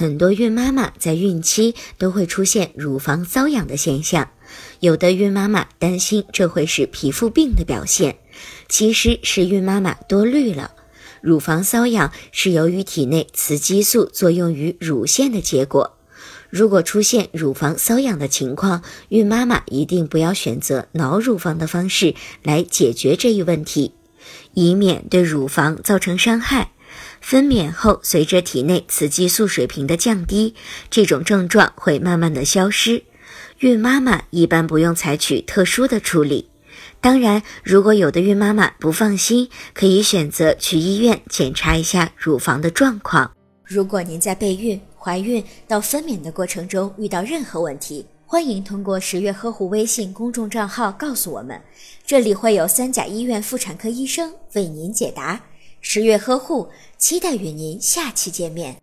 很多孕妈妈在孕期都会出现乳房瘙痒的现象，有的孕妈妈担心这会是皮肤病的表现，其实是孕妈妈多虑了。乳房瘙痒是由于体内雌激素作用于乳腺的结果。如果出现乳房瘙痒的情况，孕妈妈一定不要选择挠乳房的方式来解决这一问题，以免对乳房造成伤害。分娩后，随着体内雌激素水平的降低，这种症状会慢慢的消失。孕妈妈一般不用采取特殊的处理。当然，如果有的孕妈妈不放心，可以选择去医院检查一下乳房的状况。如果您在备孕、怀孕到分娩的过程中遇到任何问题，欢迎通过十月呵护微信公众账号告诉我们，这里会有三甲医院妇产科医生为您解答。十月呵护，期待与您下期见面。